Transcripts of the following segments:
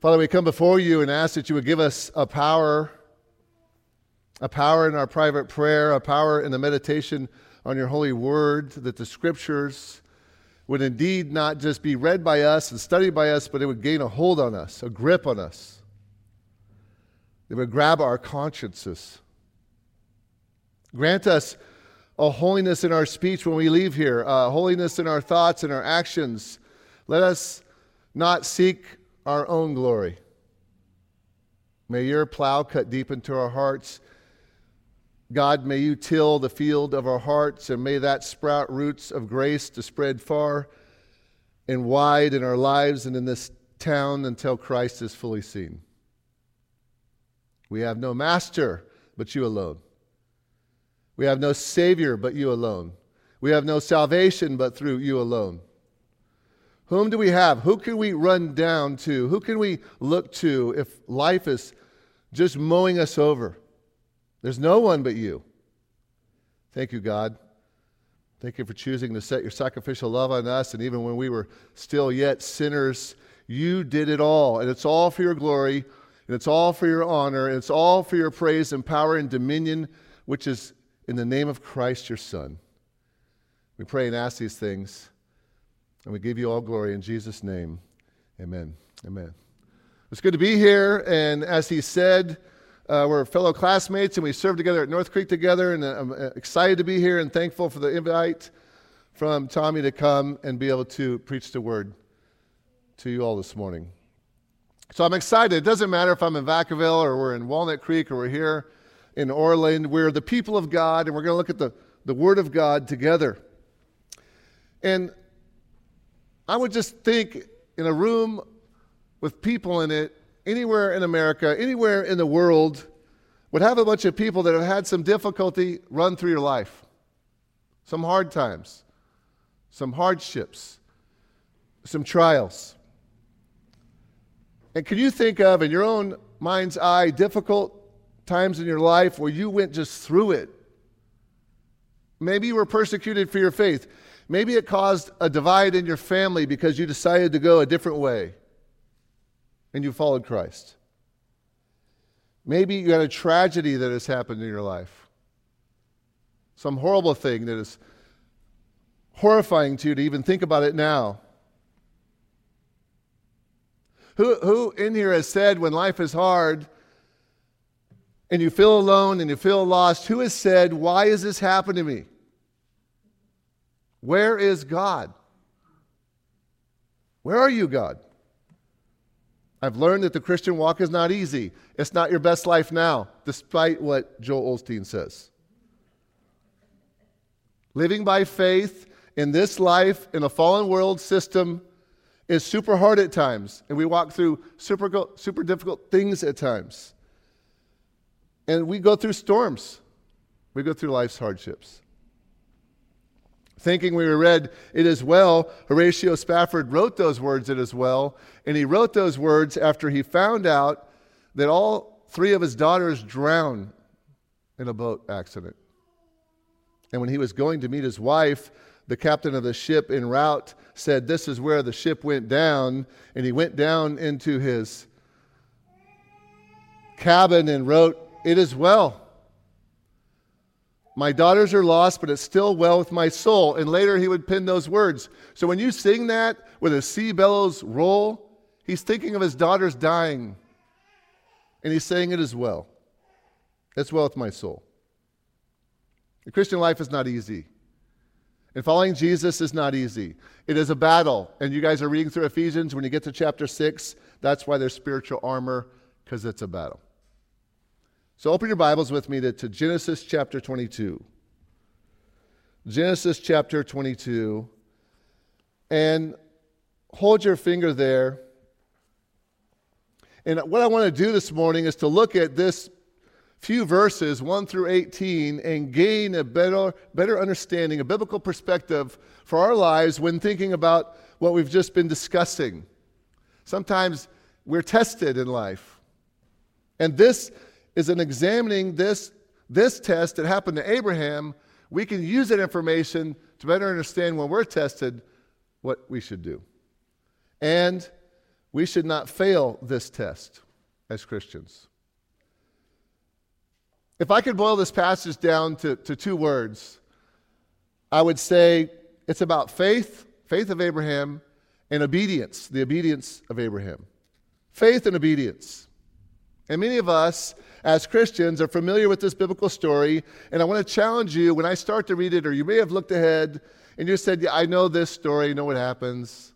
Father, we come before you and ask that you would give us a power, a power in our private prayer, a power in the meditation on your holy word, that the scriptures would indeed not just be read by us and studied by us, but it would gain a hold on us, a grip on us. It would grab our consciences. Grant us a holiness in our speech when we leave here, a holiness in our thoughts and our actions. Let us not seek our own glory. May your plow cut deep into our hearts. God, may you till the field of our hearts, and may that sprout roots of grace to spread far and wide in our lives and in this town until Christ is fully seen. We have no master but you alone. We have no Savior but you alone. We have no salvation but through you alone. Whom do we have? Who can we run down to? Who can we look to if life is just mowing us over? There's no one but you. Thank you, God. Thank you for choosing to set your sacrificial love on us. And even when we were still yet sinners, you did it all. And it's all for your glory, and it's all for your honor, and it's all for your praise and power and dominion, which is in the name of Christ your Son. We pray and ask these things, and we give you all glory in Jesus' name. Amen. Amen. It's good to be here. And as he said, uh, we're fellow classmates and we served together at North Creek together. And I'm uh, excited to be here and thankful for the invite from Tommy to come and be able to preach the word to you all this morning. So I'm excited. It doesn't matter if I'm in Vacaville or we're in Walnut Creek or we're here in Orland. We're the people of God and we're going to look at the, the Word of God together. And I would just think in a room with people in it, anywhere in America, anywhere in the world, would have a bunch of people that have had some difficulty run through your life, some hard times, some hardships, some trials. And can you think of, in your own mind's eye, difficult times in your life where you went just through it? Maybe you were persecuted for your faith. Maybe it caused a divide in your family because you decided to go a different way and you followed Christ. Maybe you had a tragedy that has happened in your life, some horrible thing that is horrifying to you to even think about it now. Who, who in here has said when life is hard and you feel alone and you feel lost, who has said, Why is this happening to me? Where is God? Where are you, God? I've learned that the Christian walk is not easy. It's not your best life now, despite what Joel Osteen says. Living by faith in this life, in a fallen world system, is super hard at times. And we walk through super, super difficult things at times. And we go through storms, we go through life's hardships. Thinking we read it as well, Horatio Spafford wrote those words it as well, and he wrote those words after he found out that all three of his daughters drowned in a boat accident. And when he was going to meet his wife, the captain of the ship en route said, This is where the ship went down. And he went down into his cabin and wrote, It is well. My daughters are lost, but it's still well with my soul. And later he would pin those words. So when you sing that with a sea bellows roll, he's thinking of his daughters dying. And he's saying it as well. It's well with my soul. The Christian life is not easy. And following Jesus is not easy. It is a battle. And you guys are reading through Ephesians. When you get to chapter 6, that's why there's spiritual armor, because it's a battle. So open your Bibles with me to, to Genesis chapter 22. Genesis chapter 22. And hold your finger there. And what I want to do this morning is to look at this few verses, 1 through 18, and gain a better, better understanding, a biblical perspective for our lives when thinking about what we've just been discussing. Sometimes we're tested in life. And this is in examining this, this test that happened to Abraham, we can use that information to better understand when we're tested what we should do. And we should not fail this test as Christians. If I could boil this passage down to, to two words, I would say it's about faith, faith of Abraham, and obedience, the obedience of Abraham. Faith and obedience. And many of us, as Christians, are familiar with this biblical story, and I want to challenge you when I start to read it, or you may have looked ahead and you said, yeah, I know this story, know what happens.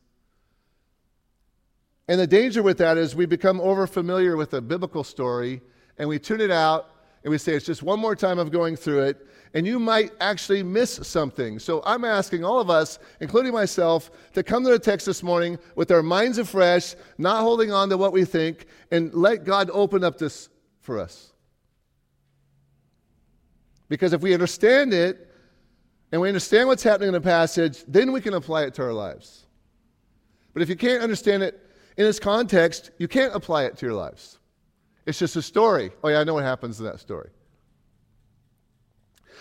And the danger with that is we become over familiar with a biblical story and we tune it out and we say it's just one more time of going through it, and you might actually miss something. So I'm asking all of us, including myself, to come to the text this morning with our minds afresh, not holding on to what we think, and let God open up this for us. Because if we understand it and we understand what's happening in the passage, then we can apply it to our lives. But if you can't understand it in its context, you can't apply it to your lives. It's just a story. Oh, yeah, I know what happens in that story.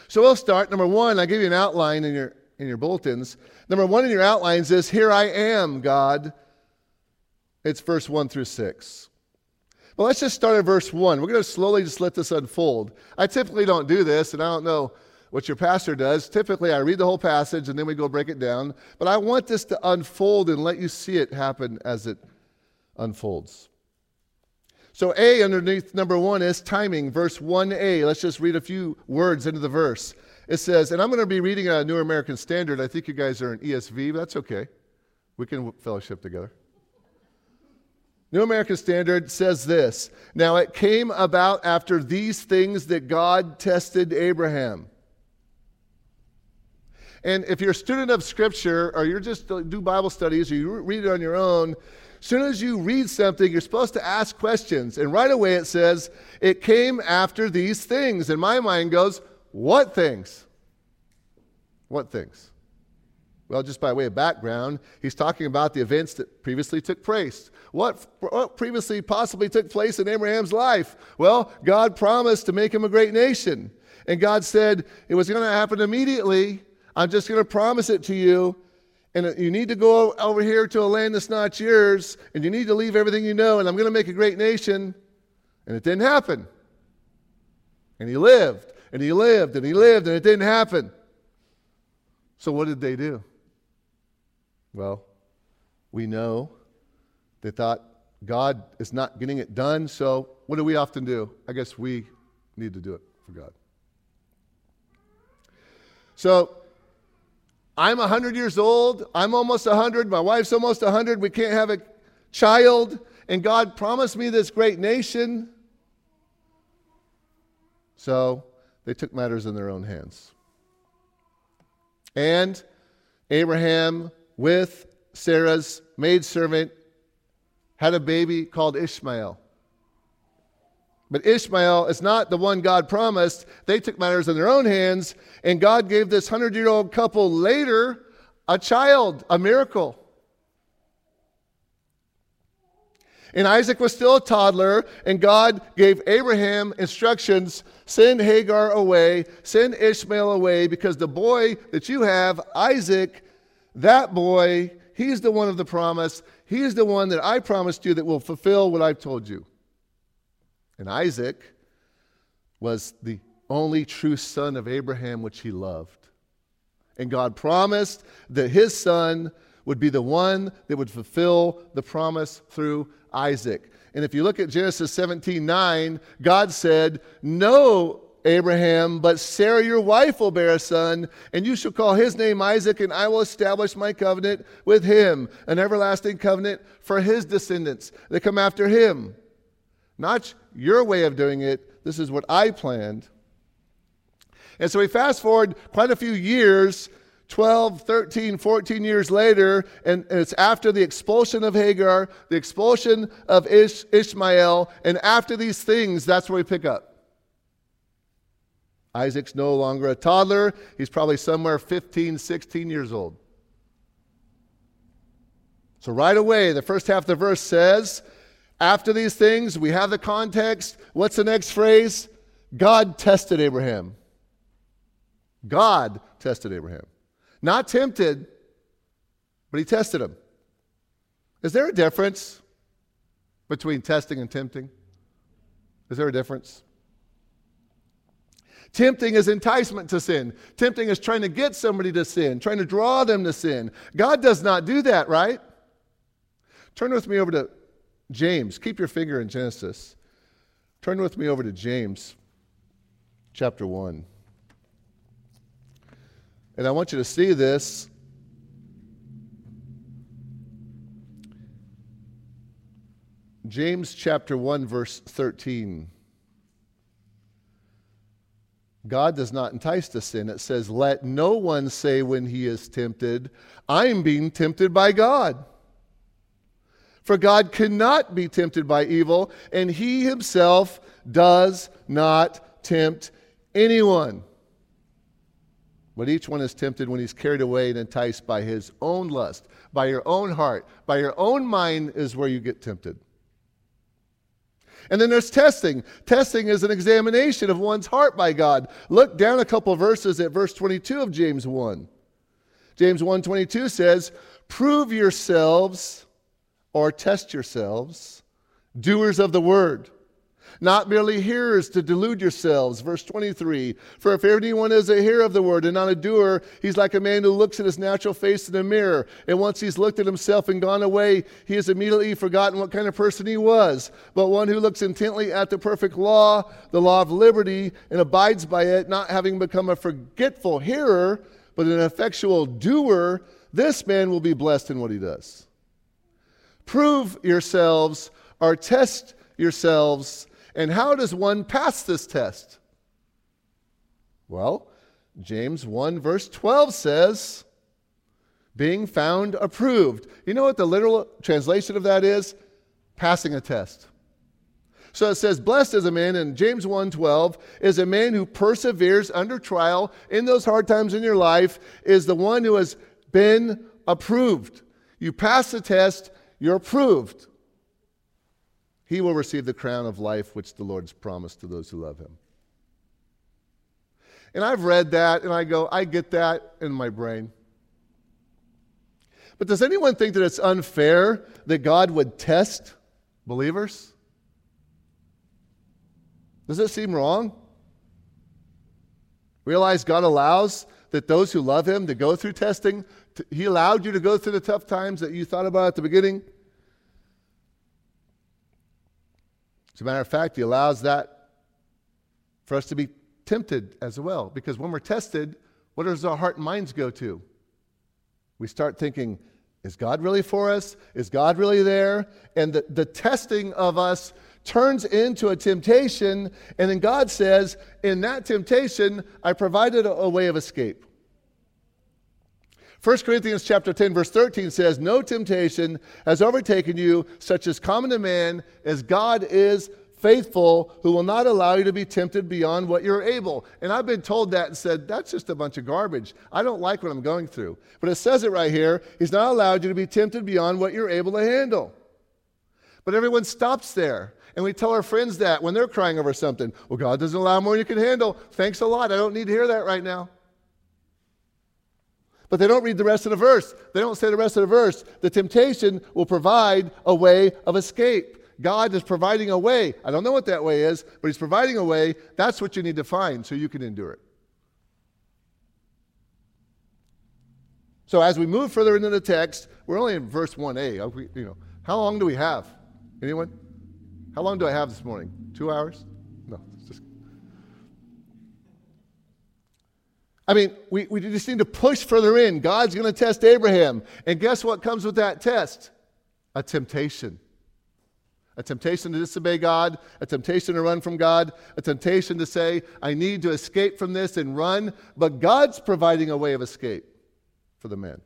So we'll start. Number one, I give you an outline in your, in your bulletins. Number one in your outlines is Here I am, God. It's verse 1 through 6. But let's just start at verse 1. We're going to slowly just let this unfold. I typically don't do this, and I don't know what your pastor does. Typically, I read the whole passage and then we go break it down. But I want this to unfold and let you see it happen as it unfolds. So, A underneath number one is timing, verse 1a. Let's just read a few words into the verse. It says, and I'm going to be reading a New American Standard. I think you guys are in ESV, but that's okay. We can fellowship together. New American Standard says this Now it came about after these things that God tested Abraham. And if you're a student of Scripture or you're just uh, do Bible studies or you read it on your own, as soon as you read something, you're supposed to ask questions. And right away it says, it came after these things. And my mind goes, what things? What things? Well, just by way of background, he's talking about the events that previously took place. What, what, previously possibly took place in Abraham's life? Well, God promised to make him a great nation. And God said it was going to happen immediately. I'm just going to promise it to you and you need to go over here to a land that's not yours, and you need to leave everything you know, and I'm going to make a great nation. And it didn't happen. And he lived, and he lived, and he lived, and it didn't happen. So, what did they do? Well, we know they thought God is not getting it done, so what do we often do? I guess we need to do it for God. So, I'm 100 years old. I'm almost 100. My wife's almost 100. We can't have a child. And God promised me this great nation. So they took matters in their own hands. And Abraham, with Sarah's maidservant, had a baby called Ishmael. But Ishmael is not the one God promised. They took matters in their own hands, and God gave this 100 year old couple later a child, a miracle. And Isaac was still a toddler, and God gave Abraham instructions send Hagar away, send Ishmael away, because the boy that you have, Isaac, that boy, he's the one of the promise. He's the one that I promised you that will fulfill what I've told you. And Isaac was the only true son of Abraham, which he loved. And God promised that his son would be the one that would fulfill the promise through Isaac. And if you look at Genesis 17 9, God said, No, Abraham, but Sarah your wife will bear a son, and you shall call his name Isaac, and I will establish my covenant with him, an everlasting covenant for his descendants that come after him. Not your way of doing it. This is what I planned. And so we fast forward quite a few years 12, 13, 14 years later, and, it's after the expulsion of Hagar, the expulsion of Ish, Ishmael, and after these things, that's where we pick up. Isaac's no longer a toddler. He's probably somewhere 15, 16 years old. So, right away, the first half of the verse says, after these things, we have the context. What's the next phrase? God tested Abraham. God tested Abraham. Not tempted, but he tested him. Is there a difference? between testing and tempting? Is there a difference? Tempting is enticement to sin. Tempting is trying to get somebody to sin, trying to draw them to sin. God does not do that, right? Turn with me over to James. Keep your finger in Genesis. Turn with me over to James chapter 1. And I want you to see this. James chapter 1, verse 13. God does not entice to sin. It says, Let no one say when he is tempted, I'm being tempted by God. For God cannot be tempted by evil, and he himself does not tempt anyone. But each one is tempted when he's carried away and enticed by his own lust, by your own heart, by your own mind, is where you get tempted. And then there's testing. Testing is an examination of one's heart by God. Look down a couple verses at verse 22 of James 1. James 1:22 says, "Prove yourselves or test yourselves, doers of the word, not merely hearers to delude yourselves. Verse 23 For if anyone is a hearer of the word and not a doer, he's like a man who looks at his natural face in a mirror. And once he's looked at himself and gone away, he has immediately forgotten what kind of person he was. But one who looks intently at the perfect law, the law of liberty, and abides by it, not having become a forgetful hearer, but an effectual doer, this man will be blessed in what he does. Prove yourselves or test yourselves and how does one pass this test? Well, James 1, verse 12 says, being found approved. You know what the literal translation of that is? Passing a test. So it says, blessed is a man in James 1:12 is a man who perseveres under trial in those hard times in your life, is the one who has been approved. You pass the test, you're approved he will receive the crown of life which the Lord's promised to those who love him. And I've read that and I go, I get that in my brain. But does anyone think that it's unfair that God would test believers? Does it seem wrong? Realize God allows that those who love Him to go through testing. he allowed you to go through the tough times that you thought about at the beginning. As a matter of fact, he allows that for us to be tempted as well. Because when we're tested, what does our heart and minds go to? We start thinking, is God really for us? Is God really there? And the, the testing of us turns into a temptation. And then God says, in that temptation, I provided a, a way of escape. 1 Corinthians chapter 10 verse 13 says, "No temptation has overtaken you such as common to man, as God is faithful, who will not allow you to be tempted beyond what you're able." And I've been told that and said, "That's just a bunch of garbage. I don't like what I'm going through." But it says it right here, he's not allowed you to be tempted beyond what you're able to handle. But everyone stops there. And we tell our friends that when they're crying over something. Well, God doesn't allow more than you can handle. Thanks a lot. I don't need to hear that right now. But they don't read the rest of the verse. They don't say the rest of the verse. The temptation will provide a way of escape. God is providing a way. I don't know what that way is, but He's providing a way. That's what you need to find so you can endure it. So as we move further into the text, we're only in verse 1a. You know, how long do we have? Anyone? How long do I have this morning? Two hours? I mean, we, we just need to push further in. God's going to test Abraham. And guess what comes with that test? A temptation. A temptation to disobey God, a temptation to run from God, a temptation to say, I need to escape from this and run. But God's providing a way of escape for the man.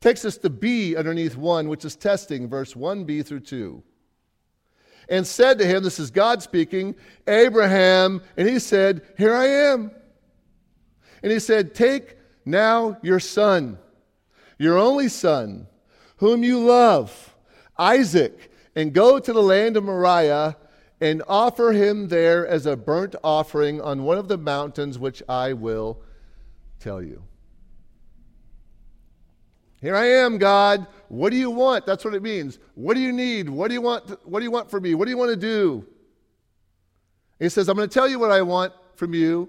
Takes us to B underneath 1, which is testing, verse 1b through 2 and said to him, This is God speaking, Abraham, and he said, Here I am. And he said, Take now your son, your only son, whom you love, Isaac, and go to the land of Moriah and offer him there as a burnt offering on one of the mountains which I will tell you. Here I am, God. What do you want? That's what it means. What do you need? What do you want? To, what do you want from me? What do you want to do? He says, I'm going to tell you what I want from you,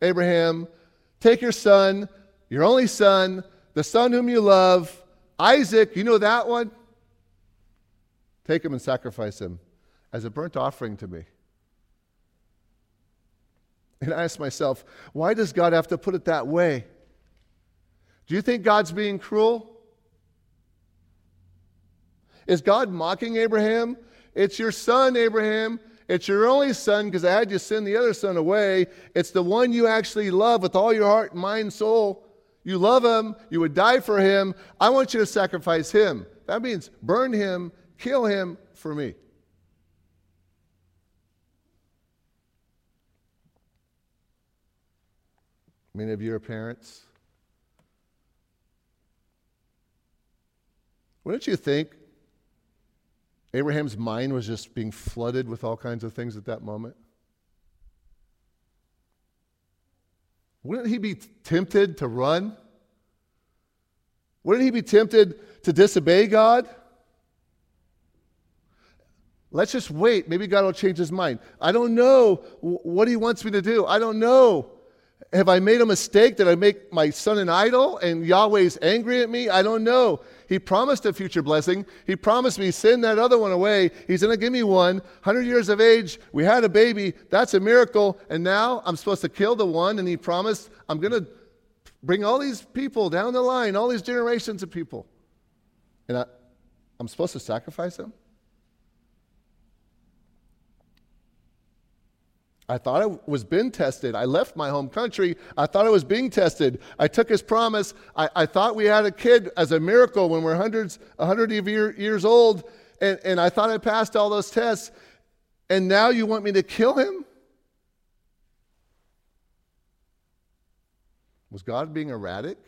Abraham. Take your son, your only son, the son whom you love, Isaac. You know that one? Take him and sacrifice him as a burnt offering to me. And I ask myself, why does God have to put it that way? Do you think God's being cruel? Is God mocking Abraham? It's your son, Abraham. It's your only son because I had you send the other son away. It's the one you actually love with all your heart, mind, soul. You love him. You would die for him. I want you to sacrifice him. That means burn him, kill him for me. Many of you are parents. Wouldn't you think Abraham's mind was just being flooded with all kinds of things at that moment? Wouldn't he be tempted to run? Wouldn't he be tempted to disobey God? Let's just wait. Maybe God will change his mind. I don't know what he wants me to do. I don't know. Have I made a mistake? Did I make my son an idol and Yahweh's angry at me? I don't know. He promised a future blessing. He promised me, send that other one away. He's going to give me one. 100 years of age, we had a baby. That's a miracle. And now I'm supposed to kill the one, and he promised, I'm going to bring all these people down the line, all these generations of people. And I, I'm supposed to sacrifice them? I thought I was being tested. I left my home country. I thought I was being tested. I took his promise. I, I thought we had a kid as a miracle when we're hundreds, a hundred of year, years old, and, and I thought I passed all those tests. And now you want me to kill him? Was God being erratic?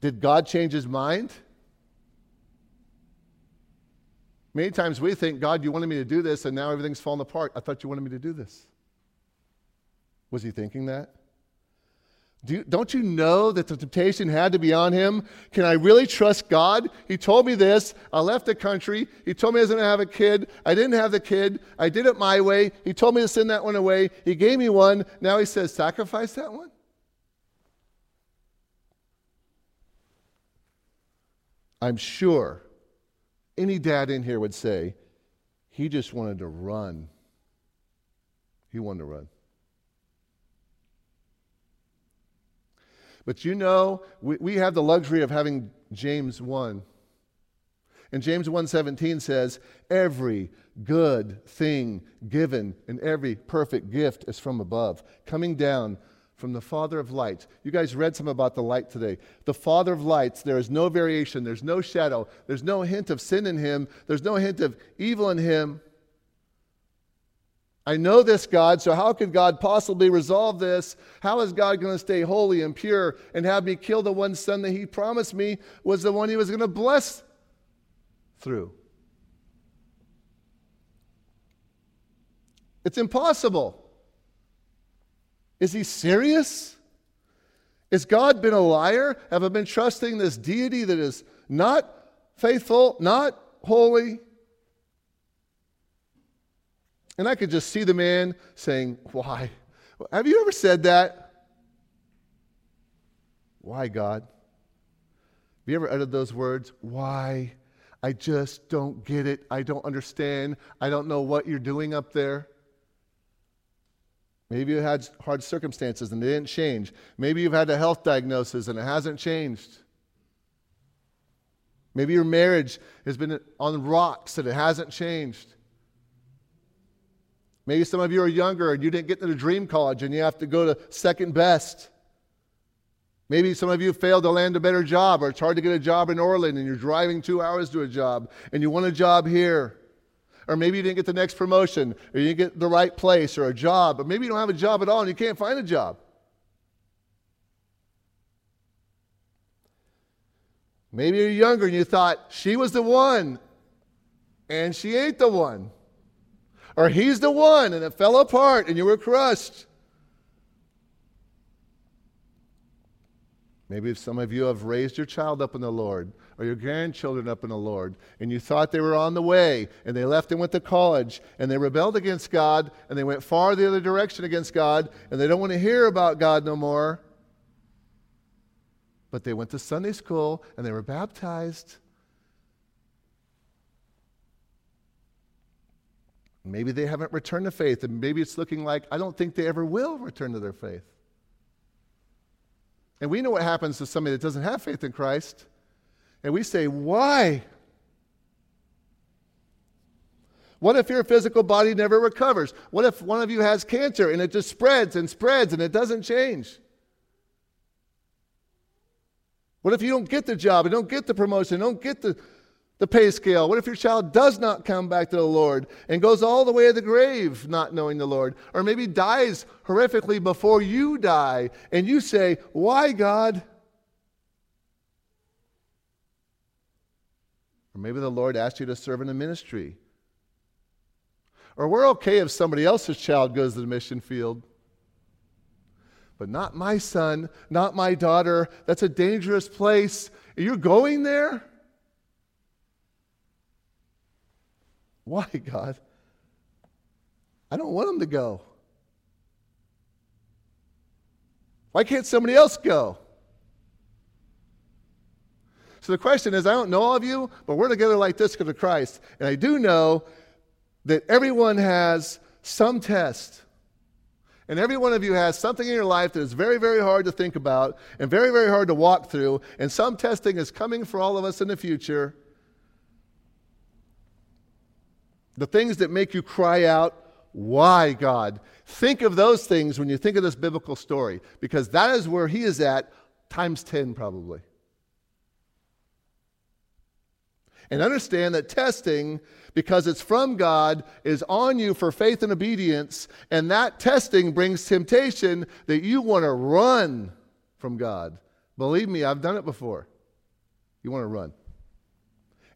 Did God change his mind? Many times we think, God, you wanted me to do this, and now everything's falling apart. I thought you wanted me to do this. Was he thinking that? Do, not you know that the temptation had to be on him? Can I really trust God? He told me this. I left the country. He told me I was going to have a kid. I didn't have the kid. I did it my way. He told me to send that one away. He gave me one. Now he says, sacrifice that one? I'm sure any dad in here would say, he just wanted to run. He wanted to run. But you know, we, we have the luxury of having James 1. And James 1:17 says, "Every good thing given and every perfect gift is from above, coming down from the Father of lights. You guys read some about the light today. The Father of lights, there is no variation, there's no shadow, there's no hint of sin in him, there's no hint of evil in him. I know this God, so how could God possibly resolve this? How is God going to stay holy and pure and have me kill the one son that he promised me was the one he was going to bless through? It's impossible. Is he serious? Has God been a liar? Have I been trusting this deity that is not faithful, not holy? And I could just see the man saying, Why? Have you ever said that? Why, God? Have you ever uttered those words? Why? I just don't get it. I don't understand. I don't know what you're doing up there. Maybe you had hard circumstances and they didn't change. Maybe you've had a health diagnosis and it hasn't changed. Maybe your marriage has been on rocks and it hasn't changed. Maybe some of you are younger and you didn't get to the dream college and you have to go to second best. Maybe some of you failed to land a better job or it's hard to get a job in Orland and you're driving two hours to a job and you want a job here. Or maybe you didn't get the next promotion, or you didn't get the right place, or a job, or maybe you don't have a job at all and you can't find a job. Maybe you're younger and you thought she was the one, and she ain't the one. Or he's the one, and it fell apart and you were crushed. Maybe some of you have raised your child up in the Lord or your grandchildren up in the Lord, and you thought they were on the way, and they left and went to college, and they rebelled against God, and they went far the other direction against God, and they don't want to hear about God no more. But they went to Sunday school and they were baptized. Maybe they haven't returned to faith, and maybe it's looking like I don't think they ever will return to their faith. And we know what happens to somebody that doesn't have faith in Christ. And we say, Why? What if your physical body never recovers? What if one of you has cancer and it just spreads and spreads and it doesn't change? What if you don't get the job and don't get the promotion, don't get the the pay scale? What if your child does not come back to the Lord and goes all the way to the grave not knowing the Lord? Or maybe dies horrifically before you die and you say, Why, God? Or maybe the Lord asked you to serve in a ministry. Or we're okay if somebody else's child goes to the mission field. But not my son, not my daughter. That's a dangerous place. Are You're going there? Why, God? I don't want them to go. Why can't somebody else go? So the question is I don't know all of you, but we're together like this because of Christ. And I do know that everyone has some test. And every one of you has something in your life that is very, very hard to think about and very, very hard to walk through. And some testing is coming for all of us in the future. The things that make you cry out, Why, God? Think of those things when you think of this biblical story, because that is where he is at, times 10 probably. And understand that testing, because it's from God, is on you for faith and obedience. And that testing brings temptation that you want to run from God. Believe me, I've done it before. You want to run.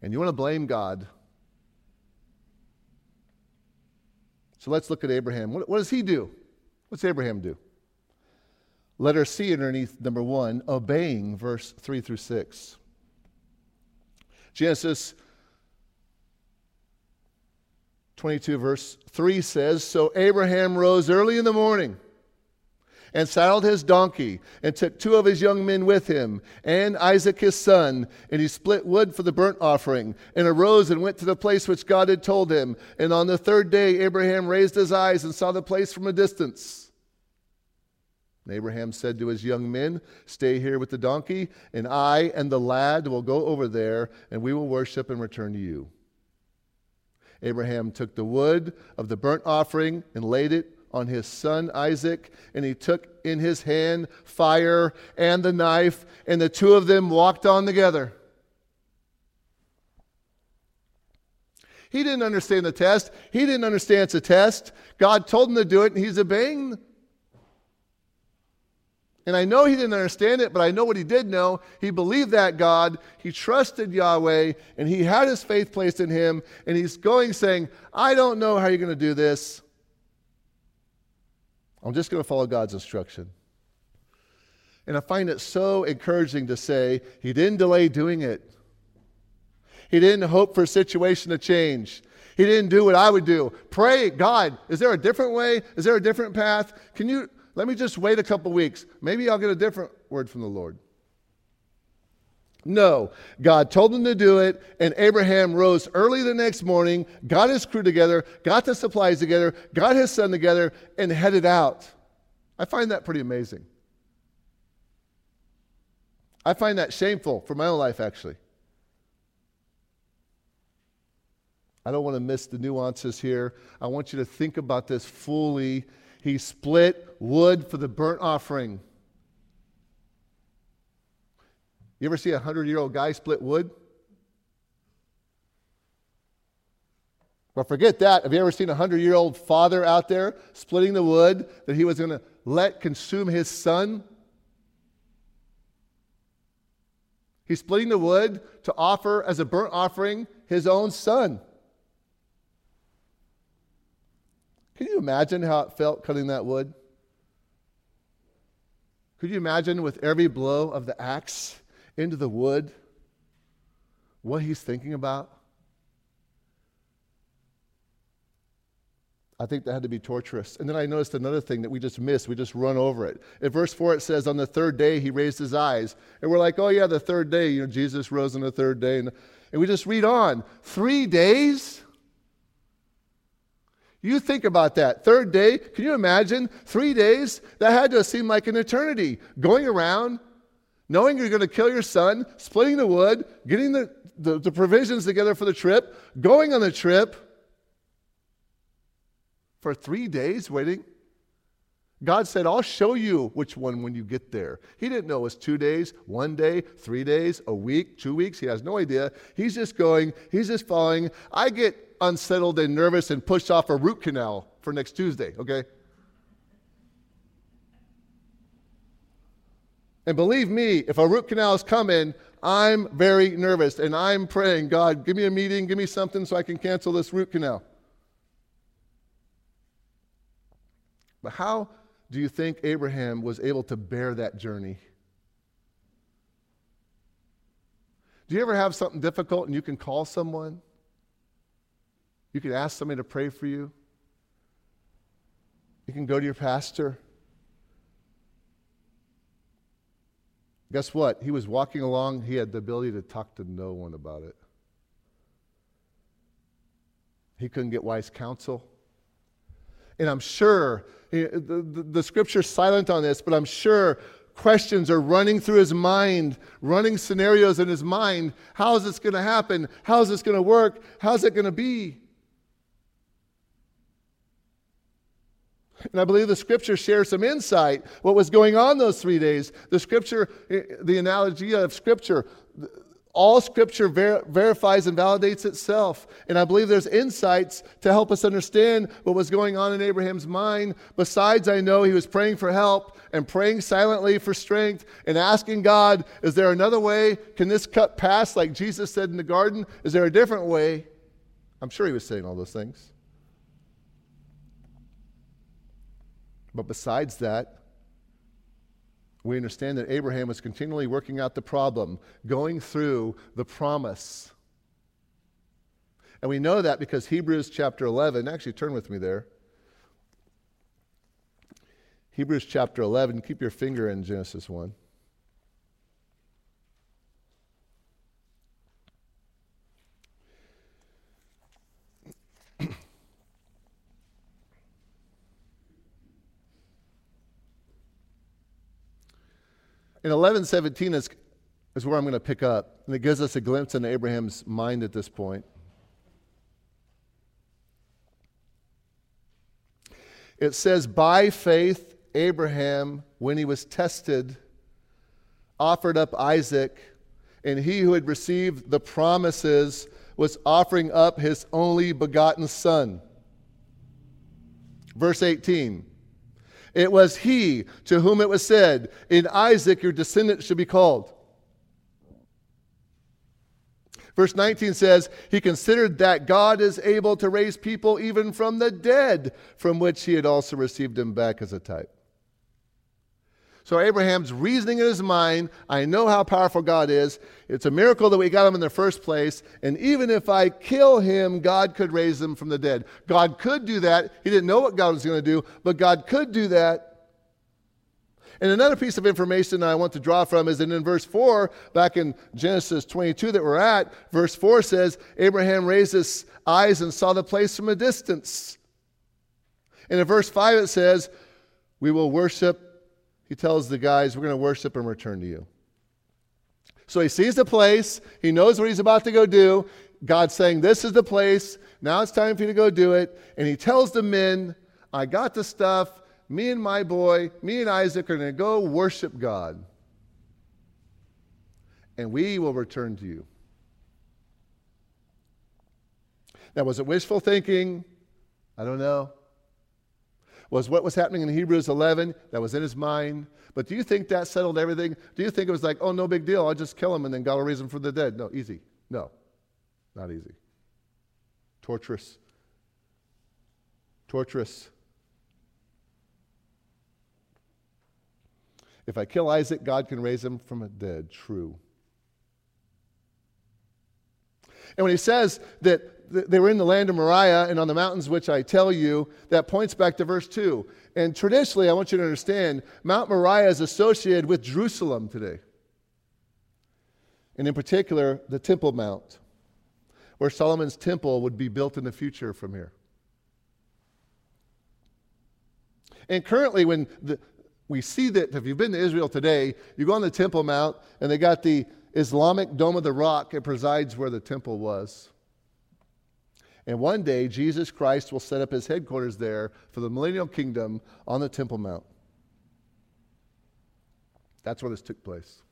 And you want to blame God So let's look at Abraham. What, what does he do? What's Abraham do? Letter C underneath number one, obeying verse 3 through 6. Genesis 22, verse 3 says So Abraham rose early in the morning and saddled his donkey, and took two of his young men with him, and Isaac his son. And he split wood for the burnt offering, and arose and went to the place which God had told him. And on the third day, Abraham raised his eyes and saw the place from a distance. And Abraham said to his young men, Stay here with the donkey, and I and the lad will go over there, and we will worship and return to you. Abraham took the wood of the burnt offering and laid it on his son Isaac, and he took in his hand fire and the knife, and the two of them walked on together. He didn't understand the test. He didn't understand it's a test. God told him to do it, and he's obeying. And I know he didn't understand it, but I know what he did know. He believed that God, he trusted Yahweh, and he had his faith placed in him. And he's going saying, I don't know how you're going to do this. I'm just going to follow God's instruction. And I find it so encouraging to say he didn't delay doing it. He didn't hope for a situation to change. He didn't do what I would do. Pray, God, is there a different way? Is there a different path? Can you let me just wait a couple weeks? Maybe I'll get a different word from the Lord. No. God told him to do it, and Abraham rose early the next morning, got his crew together, got the supplies together, got his son together, and headed out. I find that pretty amazing. I find that shameful for my own life, actually. I don't want to miss the nuances here. I want you to think about this fully. He split wood for the burnt offering. You ever see a 100 year old guy split wood? But forget that. Have you ever seen a 100 year old father out there splitting the wood that he was going to let consume his son? He's splitting the wood to offer as a burnt offering his own son. Can you imagine how it felt cutting that wood? Could you imagine with every blow of the axe into the wood what he's thinking about? I think that had to be torturous. And then I noticed another thing that we just missed. We just run over it. In verse 4, it says, On the third day, he raised his eyes. And we're like, Oh, yeah, the third day. You know, Jesus rose on the third day. And, and we just read on. Three days? You think about that. Third day, can you imagine? Three days? That had to seem like an eternity. Going around, knowing you're going to kill your son, splitting the wood, getting the, the, the provisions together for the trip, going on the trip for three days waiting? God said, I'll show you which one when you get there. He didn't know it was two days, one day, three days, a week, two weeks. He has no idea. He's just going, he's just following. I get unsettled and nervous and pushed off a root canal for next Tuesday, okay? And believe me, if a root canal is coming, I'm very nervous and I'm praying, God, give me a meeting, give me something so I can cancel this root canal. But how do you think Abraham was able to bear that journey? Do you ever have something difficult and you can call someone? You can ask somebody to pray for you. You can go to your pastor. Guess what? He was walking along, he had the ability to talk to no one about it. He couldn't get wise counsel. And I'm sure the, the, scripture's silent on this, but I'm sure questions are running through his mind, running scenarios in his mind. How is this going to happen? How is this going to work? How's it going to be? And I believe the scripture shares some insight what was going on those three days. The scripture, eh, the analogy of scripture, all scripture ver- verifies and validates itself. And I believe there's insights to help us understand what was going on in Abraham's mind. Besides, I know he was praying for help and praying silently for strength and asking God, is there another way? Can this cut pass like Jesus said in the garden? Is there a different way? I'm sure he was saying all those things. But besides that, we understand that Abraham was continually working out the problem, going through the promise. And we know that because Hebrews chapter 11, actually turn with me there. Hebrews chapter 11, keep your finger in Genesis 1. In 1117 is, is where I'm going to pick up, and it gives us a glimpse into Abraham's mind at this point. It says, By faith, Abraham, when he was tested, offered up Isaac, and he who had received the promises was offering up his only begotten son. Verse 18. It was he to whom it was said, In Isaac your descendant should be called. Verse 19 says, He considered that God is able to raise people even from the dead, from which he had also received him back as a type. So Abraham's reasoning in his mind, I know how powerful God is. It's a miracle that we got him in the first place. And even if I kill him, God could raise him from the dead. God could do that. He didn't know what God was going to do, but God could do that. And another piece of information I want to draw from is that in verse 4, back in Genesis 22 that we're at, verse 4 says, Abraham raised his eyes and saw the place from a distance. And in verse 5 it says, We will worship he tells the guys, We're going to worship and return to you. So he sees the place, he knows what he's about to go do. God's saying, This is the place. Now it's time for you to go do it. And he tells the men, I got the stuff. Me and my boy, me and Isaac are going to go worship God. And we will return to you. Now, was it wishful thinking? I don't know was what was happening in Hebrews 11 that was in his mind. But do you think that settled everything? Do you think it was like, oh, no big deal, I'll just kill him and then God will raise him from the dead? No, easy. No, not easy. Torturous. Torturous. If I kill Isaac, God can raise him from the dead. True. And when he says that they were in the land of Moriah and on the mountains which I tell you, that points back to verse 2. And traditionally, I want you to understand, Mount Moriah is associated with Jerusalem today. And in particular, the Temple Mount, where Solomon's temple would be built in the future from here. And currently, when the, we see that, if you've been to Israel today, you go on the Temple Mount, and they got the Islamic Dome of the Rock. It presides where the temple was. And one day, Jesus Christ will set up his headquarters there for the millennial kingdom on the Temple Mount. That's where this took place.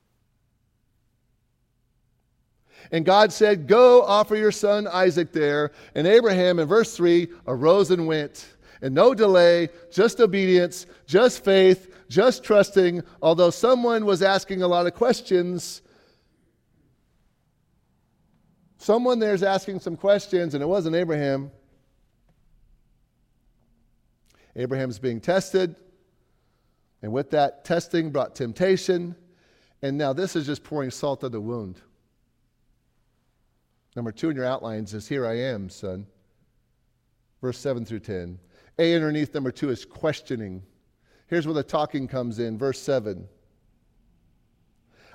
And God said, Go offer your son Isaac there. And Abraham, in verse 3, arose and went. And no delay, just obedience, just faith, just trusting. Although someone was asking a lot of questions, someone there's asking some questions, and it wasn't Abraham. Abraham's being tested. And with that testing brought temptation. And now this is just pouring salt on the wound. Number two in your outlines is Here I am, son. Verse 7 through 10. A underneath number two is questioning. Here's where the talking comes in. Verse 7.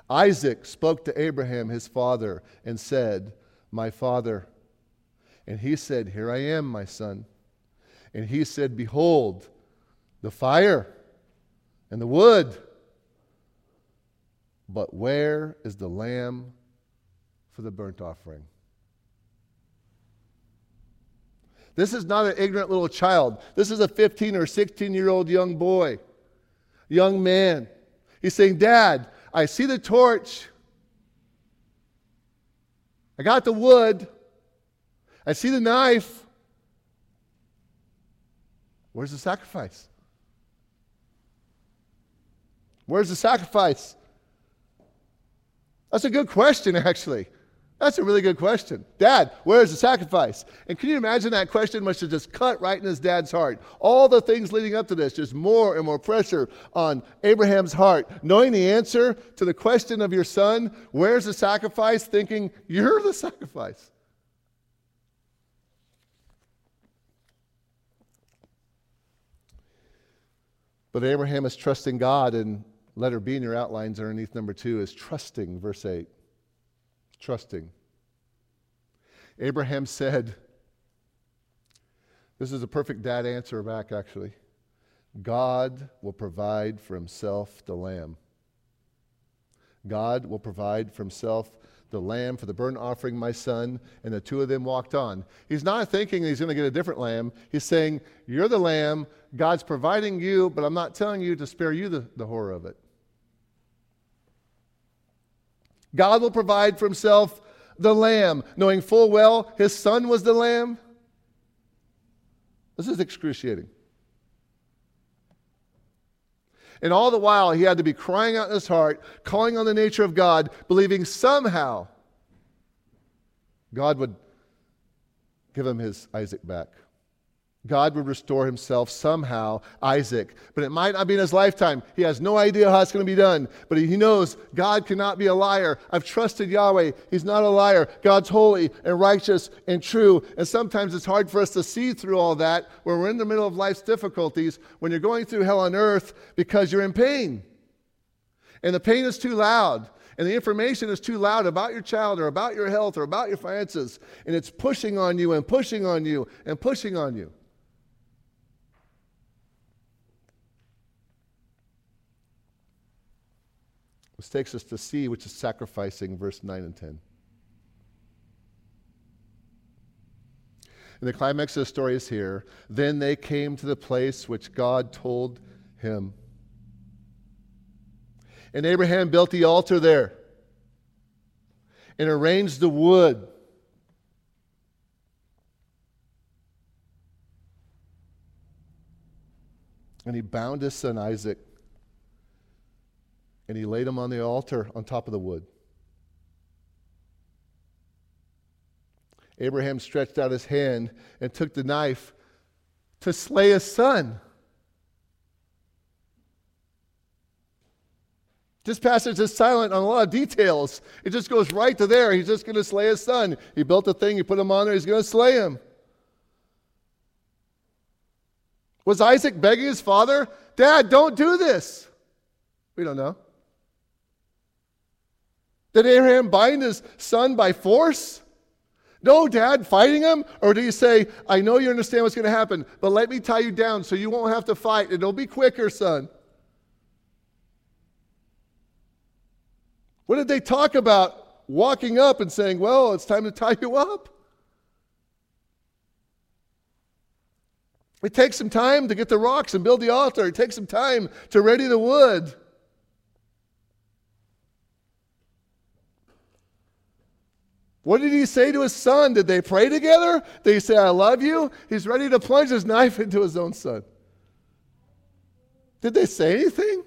Isaac spoke to Abraham, his father, and said, My father. And he said, Here I am, my son. And he said, Behold, the fire and the wood. But where is the lamb for the burnt offering? This is not an ignorant little child. This is a 15 or 16 year old young boy, young man. He's saying, Dad, I see the torch. I got the wood. I see the knife. Where's the sacrifice? Where's the sacrifice? That's a good question, actually. That's a really good question. Dad, where's the sacrifice? And can you imagine that question must have just cut right in his dad's heart? All the things leading up to this, just more and more pressure on Abraham's heart. Knowing the answer to the question of your son, where's the sacrifice? Thinking, you're the sacrifice. But Abraham is trusting God, and letter B in your outlines underneath number two is trusting, verse 8 trusting. Abraham said, This is a perfect dad answer back, actually. God will provide for himself the lamb. God will provide for himself the lamb for the burnt offering, my son. And the two of them walked on. He's not thinking he's going to get a different lamb. He's saying, You're the lamb. God's providing you, but I'm not telling you to spare you the, the horror of it. God will provide for himself the lamb, knowing full well his son was the lamb. This is excruciating. And all the while, he had to be crying out in his heart, calling on the nature of God, believing somehow God would give him his Isaac back. God would restore himself somehow, Isaac. But it might not be in his lifetime. He has no idea how it's going to be done. But he knows God cannot be a liar. I've trusted Yahweh. He's not a liar. God's holy and righteous and true. And sometimes it's hard for us to see through all that when we're in the middle of life's difficulties, when you're going through hell on earth because you're in pain. And the pain is too loud and the information is too loud about your child or about your health or about your finances, and it's pushing on you and pushing on you and pushing on you. This takes us to C, which is sacrificing, verse 9 and 10. And the climax of the story is here. Then they came to the place which God told him. And Abraham built the altar there and arranged the wood. And he bound his son Isaac and he laid him on the altar on top of the wood. Abraham stretched out his hand and took the knife to slay his son. This passage is silent on a lot of details. It just goes right to there. He's just going to slay his son. He built a thing, he put him on there, he's going to slay him. Was Isaac begging his father, Dad, don't do this? We don't know. Did Abraham bind his son by force? No, Dad, fighting him? Or do you say, I know you understand what's going to happen, but let me tie you down so you won't have to fight. It'll be quicker, son. What did they talk about walking up and saying, Well, it's time to tie you up? It takes some time to get the rocks and build the altar. It takes some time to ready the wood. What did he say to his son? Did they pray together? Did he say, I love you? He's ready to plunge his knife into his own son. Did they say anything?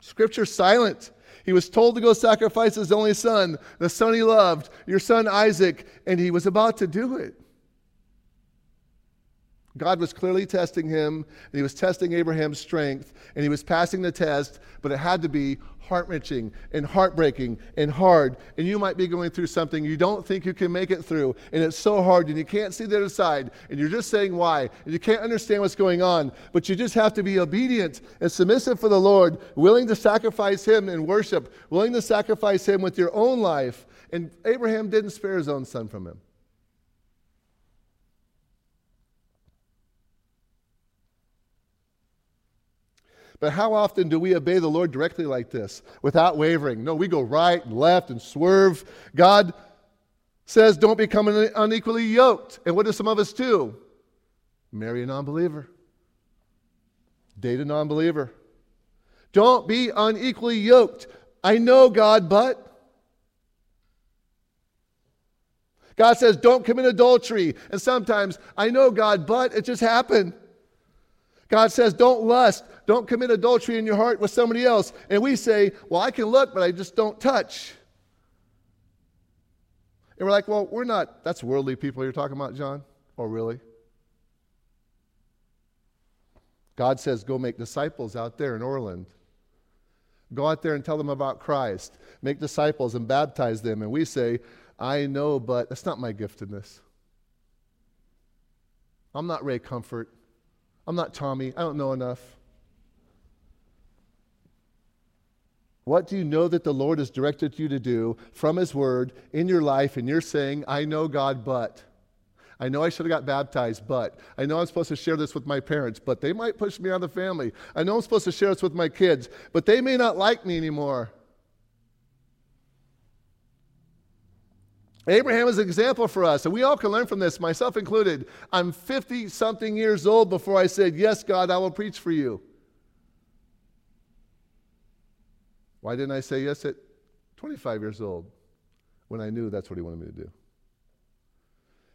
Scripture silent. He was told to go sacrifice his only son, the son he loved, your son Isaac, and he was about to do it. God was clearly testing him, and he was testing Abraham's strength, and he was passing the test, but it had to be heart wrenching and heartbreaking and hard. And you might be going through something you don't think you can make it through, and it's so hard, and you can't see the other side, and you're just saying why, and you can't understand what's going on, but you just have to be obedient and submissive for the Lord, willing to sacrifice Him in worship, willing to sacrifice Him with your own life. And Abraham didn't spare his own son from him. But how often do we obey the Lord directly like this without wavering? No, we go right and left and swerve. God says, don't become unequally yoked. And what do some of us do? Marry a non believer, date a non believer. Don't be unequally yoked. I know God, but. God says, don't commit adultery. And sometimes, I know God, but it just happened. God says, don't lust. Don't commit adultery in your heart with somebody else. And we say, well, I can look, but I just don't touch. And we're like, well, we're not, that's worldly people you're talking about, John? Oh, really? God says, go make disciples out there in Orland. Go out there and tell them about Christ. Make disciples and baptize them. And we say, I know, but that's not my giftedness. I'm not Ray Comfort. I'm not Tommy. I don't know enough. What do you know that the Lord has directed you to do from His Word in your life? And you're saying, I know God, but. I know I should have got baptized, but. I know I'm supposed to share this with my parents, but they might push me out of the family. I know I'm supposed to share this with my kids, but they may not like me anymore. Abraham is an example for us, and we all can learn from this, myself included. I'm 50 something years old before I said, Yes, God, I will preach for you. Why didn't I say yes at 25 years old when I knew that's what he wanted me to do?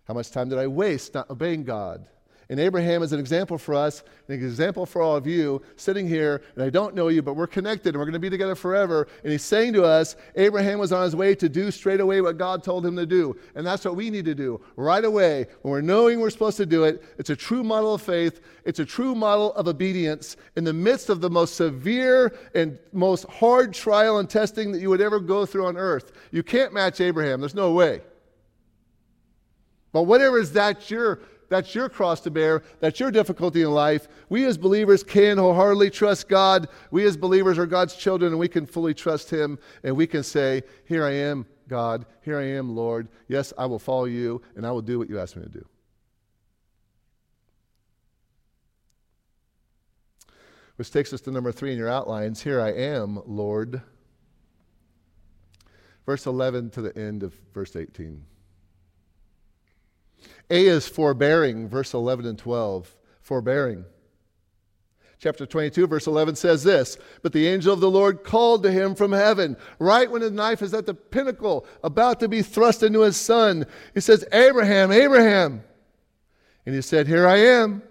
How much time did I waste not obeying God? And Abraham is an example for us, an example for all of you sitting here, and I don't know you, but we're connected and we're going to be together forever. And he's saying to us, Abraham was on his way to do straight away what God told him to do. And that's what we need to do right away. When we're knowing we're supposed to do it, it's a true model of faith, it's a true model of obedience in the midst of the most severe and most hard trial and testing that you would ever go through on earth. You can't match Abraham, there's no way. But whatever is that, you're that's your cross to bear. That's your difficulty in life. We as believers can wholeheartedly trust God. We as believers are God's children and we can fully trust Him and we can say, Here I am, God. Here I am, Lord. Yes, I will follow you and I will do what you ask me to do. Which takes us to number three in your outlines. Here I am, Lord. Verse 11 to the end of verse 18. A is forbearing, verse 11 and 12. Forbearing. Chapter 22, verse 11 says this But the angel of the Lord called to him from heaven, right when the knife is at the pinnacle, about to be thrust into his son. He says, Abraham, Abraham. And he said, Here I am.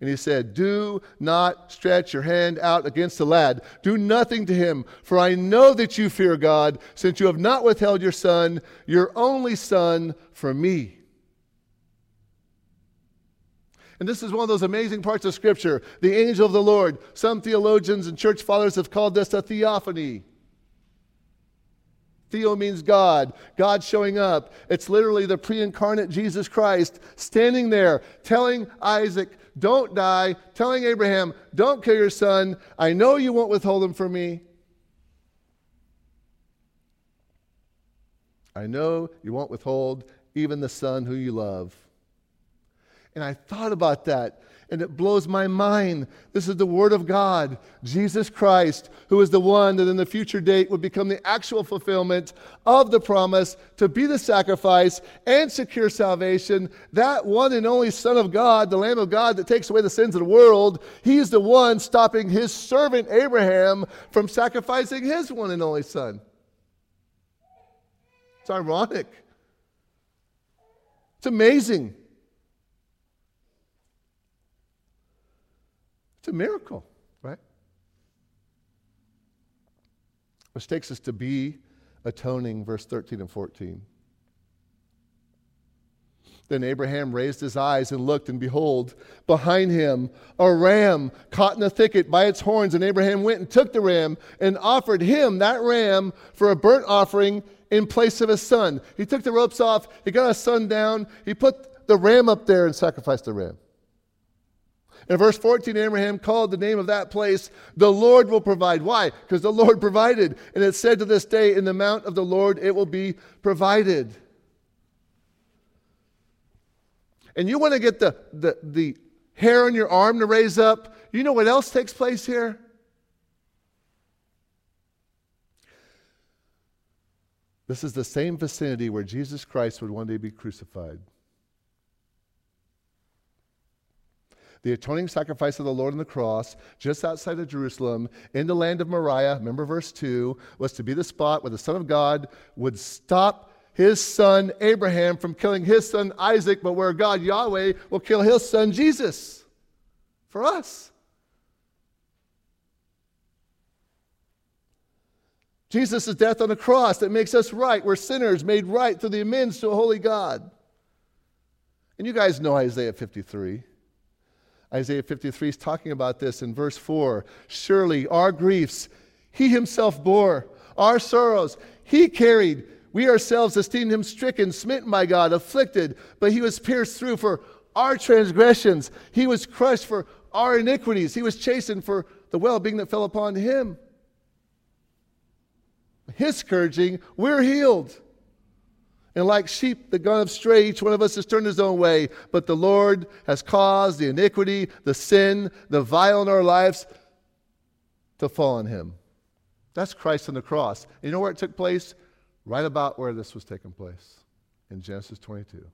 And he said, Do not stretch your hand out against the lad. Do nothing to him, for I know that you fear God, since you have not withheld your son, your only son, from me. And this is one of those amazing parts of Scripture the angel of the Lord. Some theologians and church fathers have called this a theophany. Theo means God, God showing up. It's literally the pre incarnate Jesus Christ standing there telling Isaac, Don't die, telling Abraham, Don't kill your son. I know you won't withhold him from me. I know you won't withhold even the son who you love. And I thought about that and it blows my mind. This is the Word of God, Jesus Christ, who is the one that in the future date would become the actual fulfillment of the promise to be the sacrifice and secure salvation. That one and only Son of God, the Lamb of God that takes away the sins of the world, He is the one stopping His servant Abraham from sacrificing His one and only Son. It's ironic. It's amazing. It's a miracle, right? Which takes us to be atoning, verse 13 and 14. Then Abraham raised his eyes and looked, and behold, behind him a ram caught in a thicket by its horns. And Abraham went and took the ram and offered him, that ram, for a burnt offering in place of his son. He took the ropes off, he got his son down, he put the ram up there and sacrificed the ram. In verse 14, Abraham called the name of that place, the Lord will provide. Why? Because the Lord provided. And it said to this day, in the mount of the Lord it will be provided. And you want to get the, the, the hair on your arm to raise up? You know what else takes place here? This is the same vicinity where Jesus Christ would one day be crucified. The atoning sacrifice of the Lord on the cross, just outside of Jerusalem, in the land of Moriah, remember verse 2, was to be the spot where the Son of God would stop his son Abraham from killing his son Isaac, but where God, Yahweh, will kill his son Jesus for us. Jesus' death on the cross that makes us right. We're sinners made right through the amends to a holy God. And you guys know Isaiah 53. Isaiah 53 is talking about this in verse 4. Surely our griefs he himself bore, our sorrows he carried. We ourselves esteemed him stricken, smitten by God, afflicted, but he was pierced through for our transgressions. He was crushed for our iniquities. He was chastened for the well being that fell upon him. His scourging, we're healed. And like sheep that gone astray, each one of us has turned his own way. But the Lord has caused the iniquity, the sin, the vile in our lives to fall on him. That's Christ on the cross. And you know where it took place? Right about where this was taking place in Genesis 22.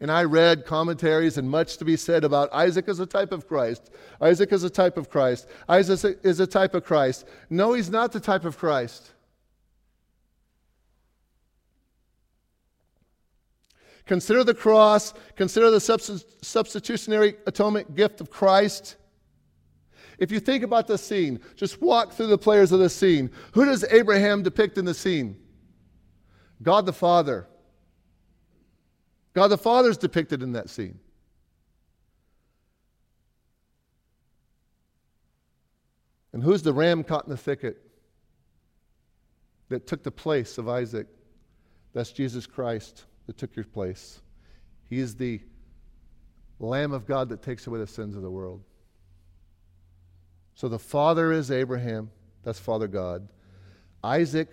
And I read commentaries and much to be said about Isaac as a type of Christ. Isaac is a type of Christ. Isaac is a type of Christ. No, he's not the type of Christ. Consider the cross, consider the substitutionary atonement gift of Christ. If you think about the scene, just walk through the players of the scene. Who does Abraham depict in the scene? God the Father. God the Father is depicted in that scene. And who's the ram caught in the thicket that took the place of Isaac? That's Jesus Christ that took your place. He is the Lamb of God that takes away the sins of the world. So the father is Abraham, that's Father God. Isaac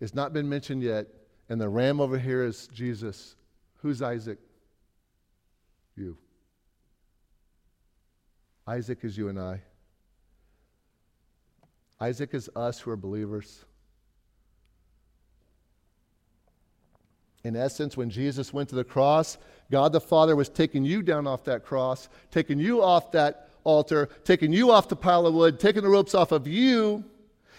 has not been mentioned yet, and the ram over here is Jesus. Who's Isaac? You. Isaac is you and I. Isaac is us who are believers. In essence, when Jesus went to the cross, God the Father was taking you down off that cross, taking you off that altar, taking you off the pile of wood, taking the ropes off of you,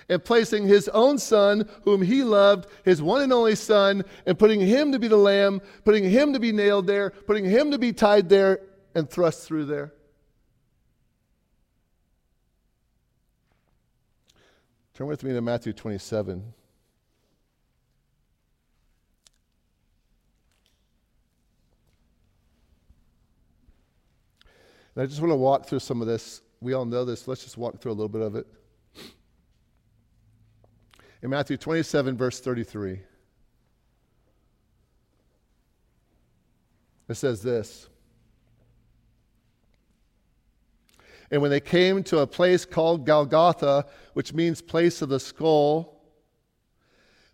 and placing his own son, whom he loved, his one and only son, and putting him to be the lamb, putting him to be nailed there, putting him to be tied there and thrust through there. Turn with me to Matthew 27. I just want to walk through some of this. We all know this. Let's just walk through a little bit of it. In Matthew 27, verse 33, it says this. And when they came to a place called Golgotha, which means place of the skull,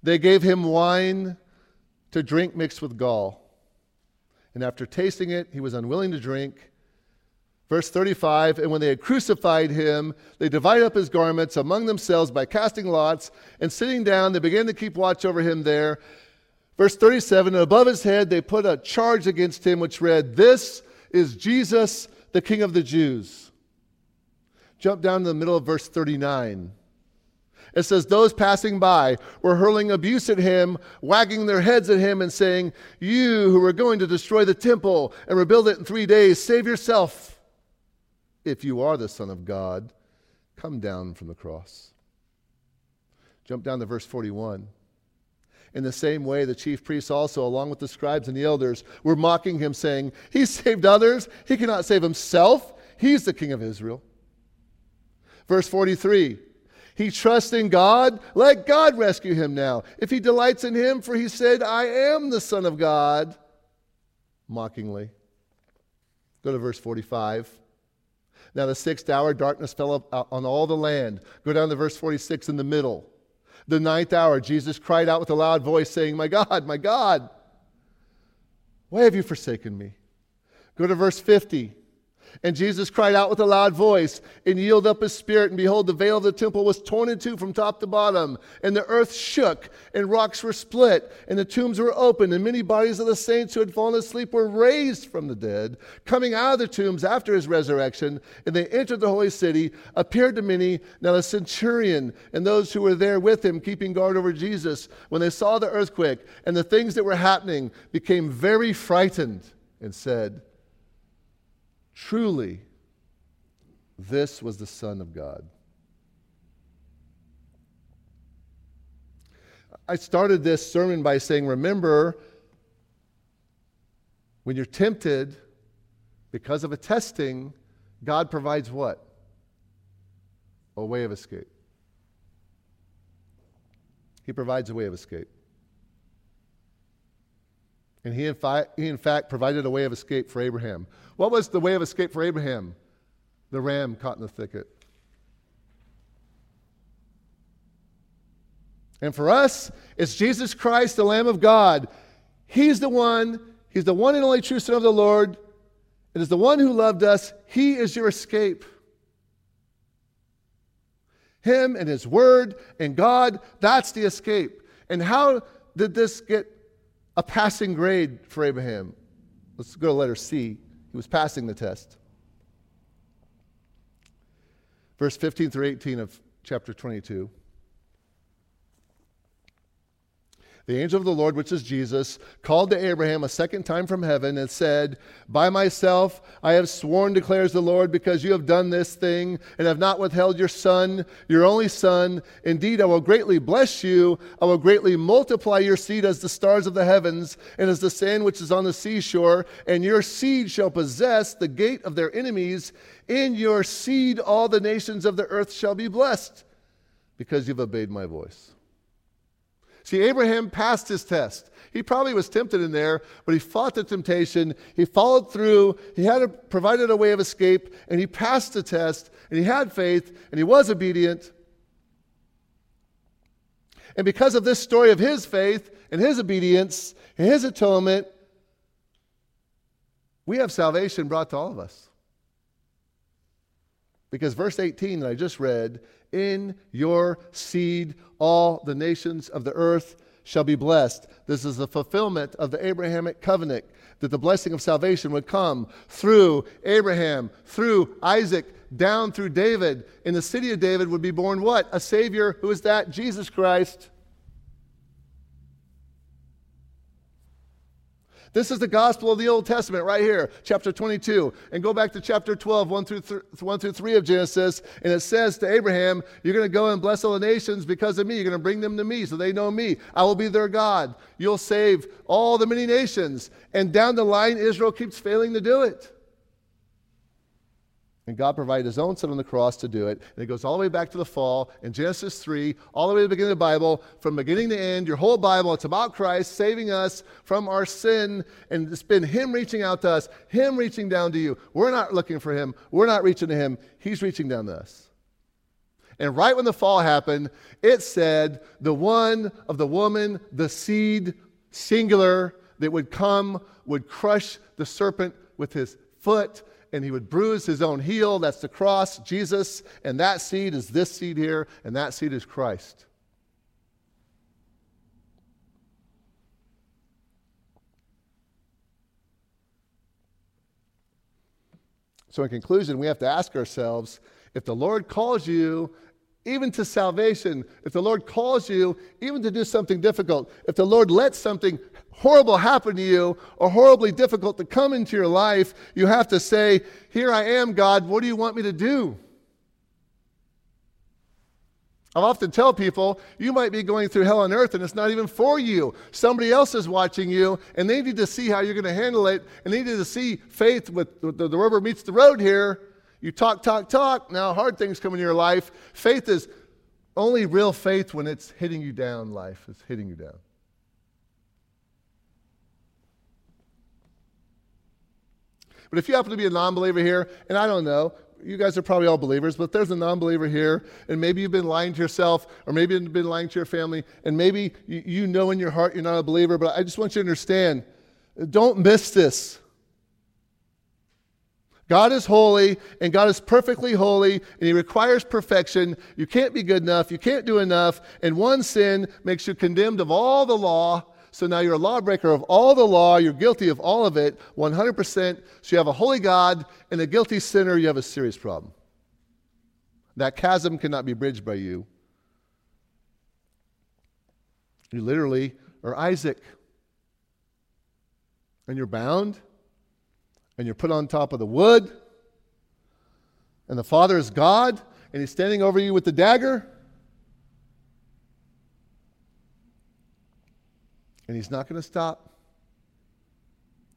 they gave him wine to drink mixed with gall. And after tasting it, he was unwilling to drink. Verse 35 And when they had crucified him, they divided up his garments among themselves by casting lots, and sitting down, they began to keep watch over him there. Verse 37 And above his head, they put a charge against him, which read, This is Jesus, the King of the Jews. Jump down to the middle of verse 39. It says, Those passing by were hurling abuse at him, wagging their heads at him, and saying, You who are going to destroy the temple and rebuild it in three days, save yourself. If you are the Son of God, come down from the cross. Jump down to verse 41. In the same way, the chief priests also, along with the scribes and the elders, were mocking him, saying, He saved others. He cannot save himself. He's the king of Israel. Verse 43 He trusts in God, let God rescue him now. If he delights in him, for he said, I am the Son of God, mockingly. Go to verse 45. Now, the sixth hour, darkness fell uh, on all the land. Go down to verse 46 in the middle. The ninth hour, Jesus cried out with a loud voice, saying, My God, my God, why have you forsaken me? Go to verse 50. And Jesus cried out with a loud voice and yielded up his spirit. And behold, the veil of the temple was torn in two from top to bottom. And the earth shook, and rocks were split, and the tombs were opened. And many bodies of the saints who had fallen asleep were raised from the dead, coming out of the tombs after his resurrection. And they entered the holy city, appeared to many. Now the centurion and those who were there with him, keeping guard over Jesus, when they saw the earthquake and the things that were happening, became very frightened and said, Truly, this was the Son of God. I started this sermon by saying, Remember, when you're tempted because of a testing, God provides what? A way of escape. He provides a way of escape. And he in, fi- he, in fact, provided a way of escape for Abraham. What was the way of escape for Abraham? The ram caught in the thicket. And for us, it's Jesus Christ, the Lamb of God. He's the one, He's the one and only true Son of the Lord. It is the one who loved us. He is your escape. Him and His Word and God, that's the escape. And how did this get a passing grade for Abraham. Let's go to letter C. He was passing the test. Verse 15 through 18 of chapter 22. The angel of the Lord, which is Jesus, called to Abraham a second time from heaven and said, By myself I have sworn, declares the Lord, because you have done this thing and have not withheld your son, your only son. Indeed, I will greatly bless you. I will greatly multiply your seed as the stars of the heavens and as the sand which is on the seashore. And your seed shall possess the gate of their enemies. In your seed all the nations of the earth shall be blessed, because you've obeyed my voice. See, Abraham passed his test. He probably was tempted in there, but he fought the temptation. He followed through. He had a, provided a way of escape, and he passed the test, and he had faith, and he was obedient. And because of this story of his faith and his obedience and his atonement, we have salvation brought to all of us. Because verse 18 that I just read in your seed, all the nations of the earth shall be blessed. This is the fulfillment of the Abrahamic covenant that the blessing of salvation would come through Abraham, through Isaac, down through David. In the city of David would be born what? A Savior. Who is that? Jesus Christ. This is the gospel of the Old Testament right here, chapter 22. And go back to chapter 12, 1 through, th- 1 through 3 of Genesis. And it says to Abraham, You're going to go and bless all the nations because of me. You're going to bring them to me so they know me. I will be their God. You'll save all the many nations. And down the line, Israel keeps failing to do it. And God provided his own son on the cross to do it. And it goes all the way back to the fall in Genesis 3, all the way to the beginning of the Bible, from beginning to end, your whole Bible, it's about Christ saving us from our sin. And it's been him reaching out to us, him reaching down to you. We're not looking for him, we're not reaching to him, he's reaching down to us. And right when the fall happened, it said, the one of the woman, the seed, singular, that would come, would crush the serpent with his foot and he would bruise his own heel. That's the cross, Jesus. And that seed is this seed here, and that seed is Christ. So, in conclusion, we have to ask ourselves if the Lord calls you even to salvation, if the Lord calls you even to do something difficult, if the Lord lets something horrible happen to you or horribly difficult to come into your life, you have to say, Here I am, God, what do you want me to do? I often tell people, you might be going through hell on earth and it's not even for you. Somebody else is watching you and they need to see how you're going to handle it and they need to see faith with the, the rubber meets the road here. You talk, talk, talk. Now hard things come into your life. Faith is only real faith when it's hitting you down, life is hitting you down. But if you happen to be a non believer here, and I don't know, you guys are probably all believers, but there's a non believer here, and maybe you've been lying to yourself, or maybe you've been lying to your family, and maybe you, you know in your heart you're not a believer, but I just want you to understand don't miss this. God is holy, and God is perfectly holy, and He requires perfection. You can't be good enough, you can't do enough, and one sin makes you condemned of all the law so now you're a lawbreaker of all the law. You're guilty of all of it, 100%. So you have a holy God and a guilty sinner. You have a serious problem. That chasm cannot be bridged by you. You literally are Isaac. And you're bound, and you're put on top of the wood, and the Father is God, and He's standing over you with the dagger. And he's not going to stop.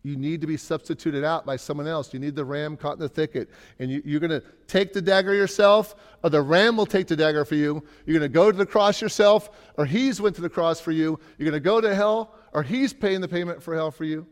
You need to be substituted out by someone else. You need the ram caught in the thicket. And you, are going to take the dagger yourself, or the ram will take the dagger for you. You're going to go to the cross yourself, or he's went to the cross for you. You're going to go to hell, or he's paying the payment for hell for you.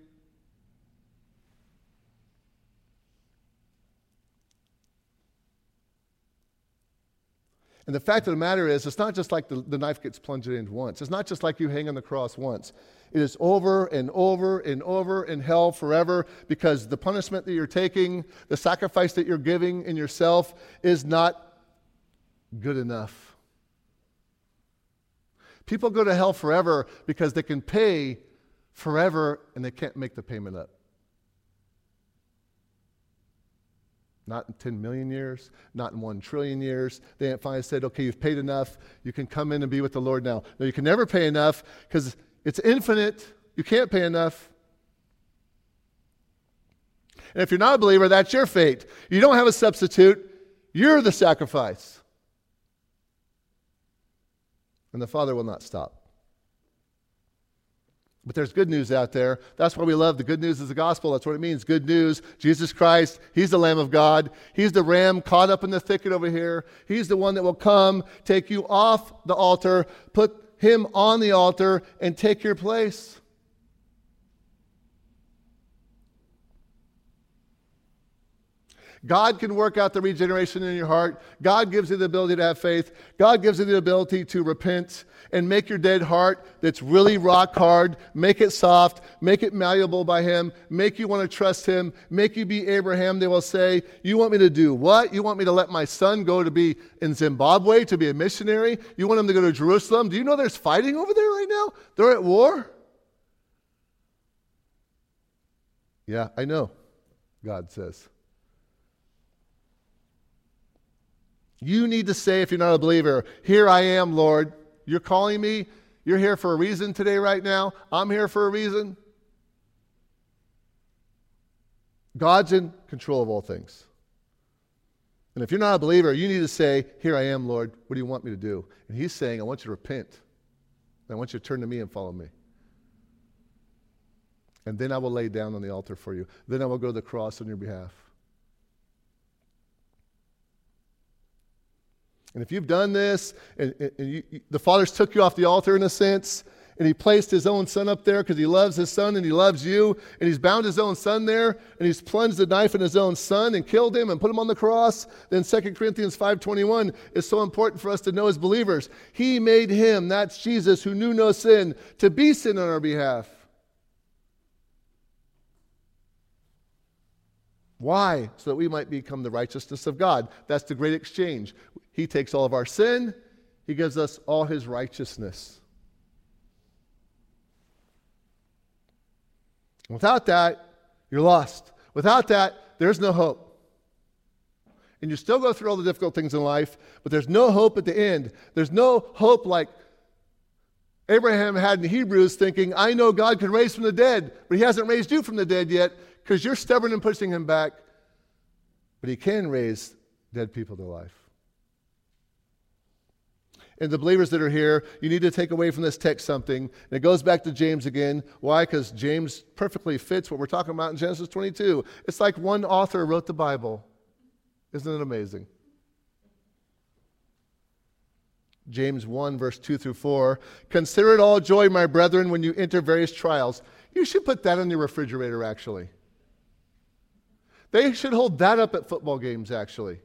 And the fact of the matter is, it's not just like the, the knife gets plunged in once. It's not just like you hang on the cross once. It is over and over and over in hell forever because the punishment that you're taking, the sacrifice that you're giving in yourself is not good enough. People go to hell forever because they can pay forever and they can't make the payment up. Not in 10 million years, not in 1 trillion years. They finally said, okay, you've paid enough. You can come in and be with the Lord now. No, you can never pay enough because it's infinite. You can't pay enough. And if you're not a believer, that's your fate. You don't have a substitute, you're the sacrifice. And the Father will not stop. But there's good news out there. That's why we love the good news is the gospel. That's what it means. Good news. Jesus Christ, He's the Lamb of God. He's the ram caught up in the thicket over here. He's the one that will come, take you off the altar, put Him on the altar, and take your place. God can work out the regeneration in your heart. God gives you the ability to have faith. God gives you the ability to repent and make your dead heart that's really rock hard, make it soft, make it malleable by Him, make you want to trust Him, make you be Abraham. They will say, You want me to do what? You want me to let my son go to be in Zimbabwe to be a missionary? You want him to go to Jerusalem? Do you know there's fighting over there right now? They're at war? Yeah, I know, God says. You need to say, if you're not a believer, Here I am, Lord. You're calling me. You're here for a reason today, right now. I'm here for a reason. God's in control of all things. And if you're not a believer, you need to say, Here I am, Lord. What do you want me to do? And He's saying, I want you to repent. I want you to turn to me and follow me. And then I will lay down on the altar for you. Then I will go to the cross on your behalf. And if you've done this, and, and you, the Father's took you off the altar in a sense, and he placed his own son up there because he loves his son and he loves you, and he's bound his own son there, and he's plunged the knife in his own son and killed him and put him on the cross, then 2 Corinthians 5.21 is so important for us to know as believers. He made him, that's Jesus, who knew no sin, to be sin on our behalf. Why? So that we might become the righteousness of God. That's the great exchange. He takes all of our sin, He gives us all His righteousness. Without that, you're lost. Without that, there's no hope. And you still go through all the difficult things in life, but there's no hope at the end. There's no hope like Abraham had in Hebrews, thinking, I know God can raise from the dead, but He hasn't raised you from the dead yet because you're stubborn and pushing Him back. But He can raise dead people to life. And the believers that are here, you need to take away from this text something. And it goes back to James again. Why? Because James perfectly fits what we're talking about in Genesis 22. It's like one author wrote the Bible. Isn't it amazing? James 1, verse 2 through 4. Consider it all joy, my brethren, when you enter various trials. You should put that on your refrigerator, actually. They should hold that up at football games, actually.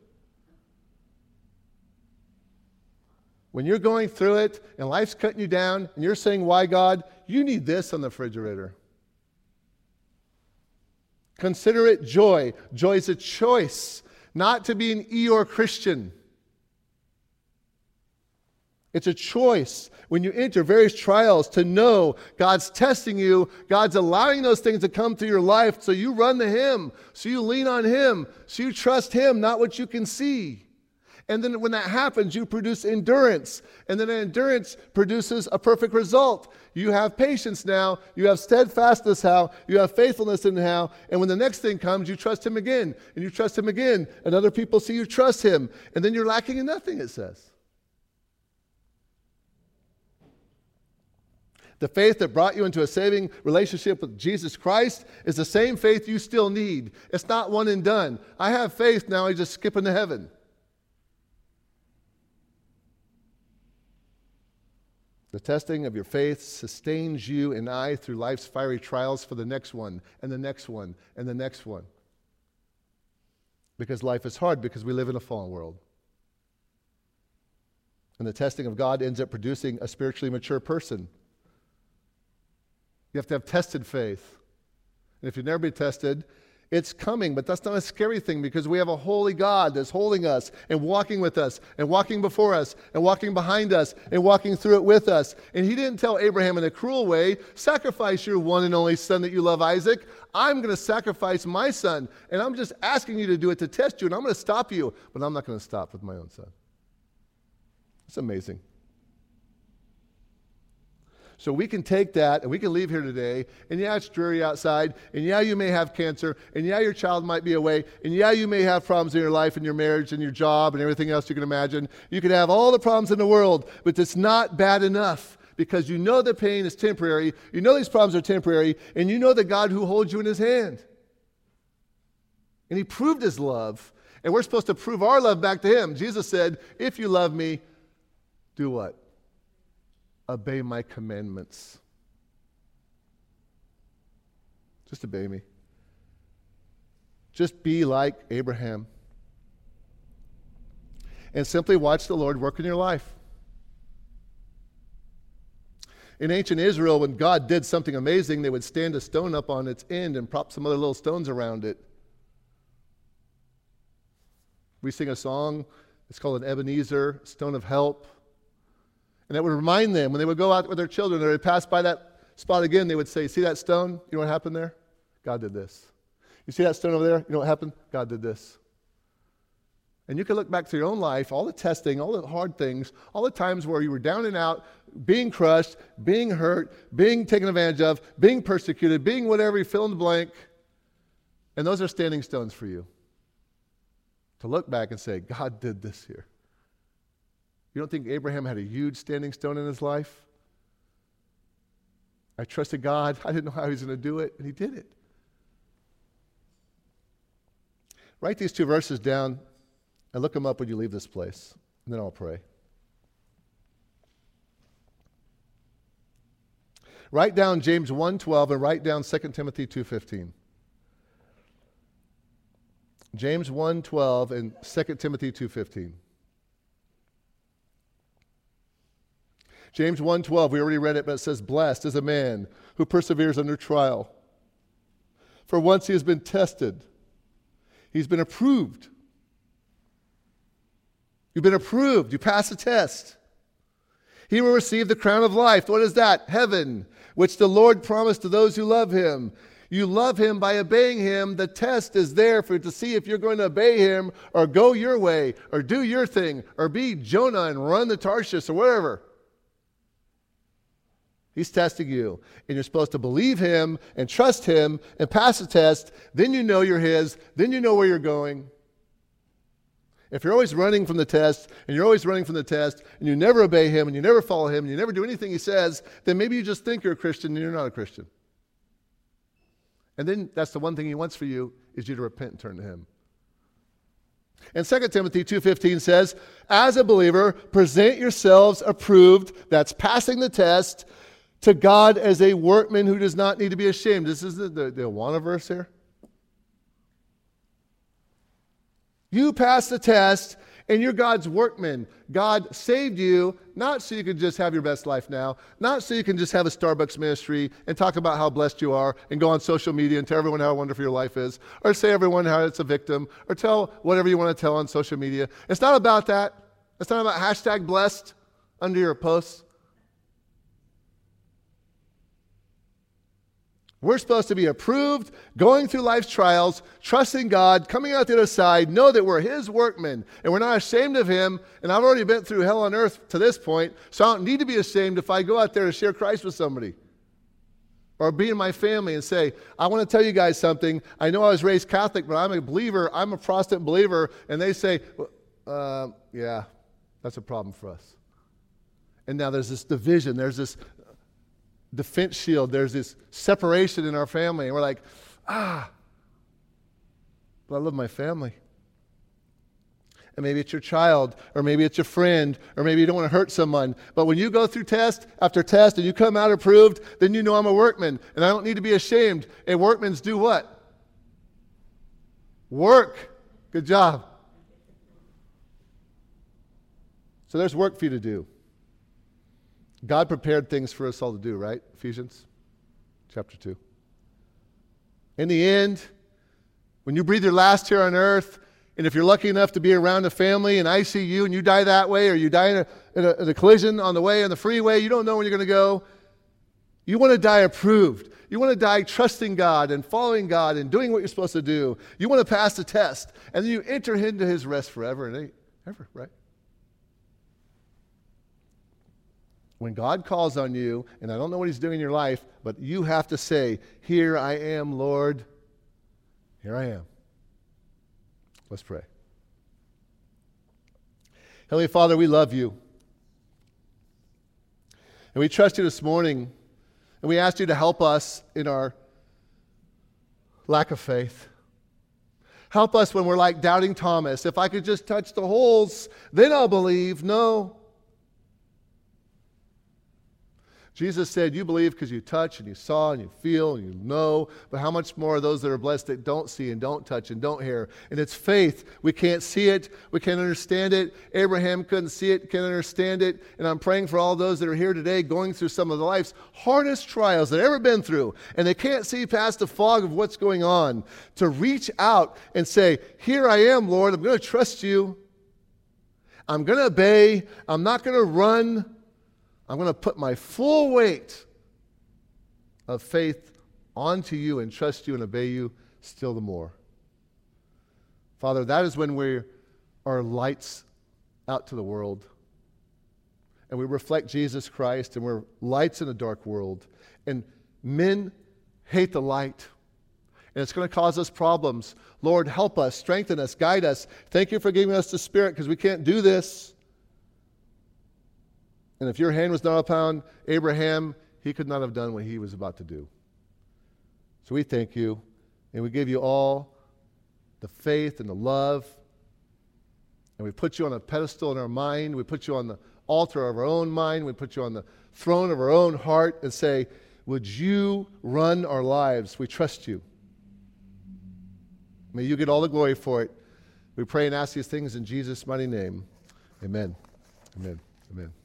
When you're going through it and life's cutting you down and you're saying, Why God? You need this on the refrigerator. Consider it joy. Joy is a choice, not to be an Eeyore Christian. It's a choice when you enter various trials to know God's testing you, God's allowing those things to come through your life so you run to Him, so you lean on Him, so you trust Him, not what you can see. And then when that happens, you produce endurance. And then endurance produces a perfect result. You have patience now. You have steadfastness how. You have faithfulness in how. And when the next thing comes, you trust Him again. And you trust Him again. And other people see you trust Him. And then you're lacking in nothing, it says. The faith that brought you into a saving relationship with Jesus Christ is the same faith you still need. It's not one and done. I have faith, now I just skip into heaven. The testing of your faith sustains you and I through life's fiery trials for the next one, and the next one, and the next one. Because life is hard because we live in a fallen world. And the testing of God ends up producing a spiritually mature person. You have to have tested faith. And if you've never been tested, it's coming, but that's not a scary thing because we have a holy God that's holding us and walking with us and walking before us and walking behind us and walking through it with us. And he didn't tell Abraham in a cruel way, sacrifice your one and only son that you love, Isaac. I'm going to sacrifice my son. And I'm just asking you to do it to test you. And I'm going to stop you, but I'm not going to stop with my own son. It's amazing. So we can take that and we can leave here today, and yeah, it's dreary outside, and yeah, you may have cancer, and yeah, your child might be away, and yeah, you may have problems in your life and your marriage and your job and everything else you can imagine. You can have all the problems in the world, but it's not bad enough because you know the pain is temporary, you know these problems are temporary, and you know the God who holds you in his hand. And he proved his love, and we're supposed to prove our love back to him. Jesus said, If you love me, do what? Obey my commandments. Just obey me. Just be like Abraham. And simply watch the Lord work in your life. In ancient Israel, when God did something amazing, they would stand a stone up on its end and prop some other little stones around it. We sing a song, it's called an Ebenezer, Stone of Help. And that would remind them when they would go out with their children, they would pass by that spot again, they would say, See that stone? You know what happened there? God did this. You see that stone over there? You know what happened? God did this. And you can look back to your own life, all the testing, all the hard things, all the times where you were down and out, being crushed, being hurt, being taken advantage of, being persecuted, being whatever, you fill in the blank. And those are standing stones for you. To look back and say, God did this here. You don't think Abraham had a huge standing stone in his life? I trusted God. I didn't know how he was going to do it, and he did it. Write these two verses down and look them up when you leave this place. And then I'll pray. Write down James 1:12 and write down 2 Timothy 2:15. James 1:12 and 2 Timothy 2:15. James 1:12, we already read it, but it says blessed is a man who perseveres under trial. For once he has been tested, he's been approved. You've been approved. You pass the test. He will receive the crown of life. What is that? Heaven, which the Lord promised to those who love him. You love him by obeying him. The test is there for to see if you're going to obey him or go your way or do your thing or be Jonah and run the Tarshish or whatever. He's testing you. And you're supposed to believe him and trust him and pass the test. Then you know you're his. Then you know where you're going. If you're always running from the test and you're always running from the test and you never obey him and you never follow him and you never do anything he says, then maybe you just think you're a Christian and you're not a Christian. And then that's the one thing he wants for you is you to repent and turn to him. And 2 Timothy 2:15 says, "As a believer, present yourselves approved, that's passing the test, to God as a workman who does not need to be ashamed." This is the, the, the verse here. You pass the test and you're God's workman. God saved you not so you can just have your best life now, not so you can just have a Starbucks ministry and talk about how blessed you are and go on social media and tell everyone how wonderful your life is, or say everyone how it's a victim, or tell whatever you want to tell on social media. It's not about that. It's not about hashtag blessed under your posts. We're supposed to be approved, going through life's trials, trusting God, coming out the other side, know that we're His workmen and we're not ashamed of Him. And I've already been through hell on earth to this point, so I don't need to be ashamed if I go out there and share Christ with somebody. Or be in my family and say, I want to tell you guys something. I know I was raised Catholic, but I'm a believer. I'm a Protestant believer. And they say, uh, Yeah, that's a problem for us. And now there's this division. There's this defense shield. There's this separation in our family. And we're like, ah, but I love my family. And maybe it's your child, or maybe it's your friend, or maybe you don't want to hurt someone. But when you go through test after test and you come out approved, then you know I'm a workman and I don't need to be ashamed. And workmen's do what? Work. Good job. So there's work for you to do. God prepared things for us all to do, right? Ephesians chapter 2. In the end, when you breathe your last here on earth, and if you're lucky enough to be around a family in ICU and you die that way, or you die in a, in a, in a collision on the way on the freeway, you don't know when you're going to go. You want to die approved. You want to die trusting God and following God and doing what you're supposed to do. You want to pass the test, and then you enter into His rest forever and ever, right? When God calls on you, and I don't know what He's doing in your life, but you have to say, Here I am, Lord. Here I am. Let's pray. Heavenly Father, we love you. And we trust you this morning. And we ask you to help us in our lack of faith. Help us when we're like doubting Thomas. If I could just touch the holes, then I'll believe. No. Jesus said, You believe because you touch and you saw and you feel and you know, but how much more are those that are blessed that don't see and don't touch and don't hear? And it's faith. We can't see it, we can't understand it. Abraham couldn't see it, can't understand it. And I'm praying for all those that are here today going through some of the life's hardest trials they've ever been through, and they can't see past the fog of what's going on, to reach out and say, Here I am, Lord, I'm going to trust you. I'm going to obey. I'm not going to run. I'm going to put my full weight of faith onto you and trust you and obey you still the more. Father, that is when we are lights out to the world. And we reflect Jesus Christ and we're lights in a dark world. And men hate the light. And it's going to cause us problems. Lord, help us, strengthen us, guide us. Thank you for giving us the Spirit because we can't do this. And if your hand was not upon Abraham, he could not have done what he was about to do. So we thank you, and we give you all the faith and the love. And we put you on a pedestal in our mind. We put you on the altar of our own mind. We put you on the throne of our own heart and say, Would you run our lives? We trust you. May you get all the glory for it. We pray and ask these things in Jesus' mighty name. Amen. Amen. Amen.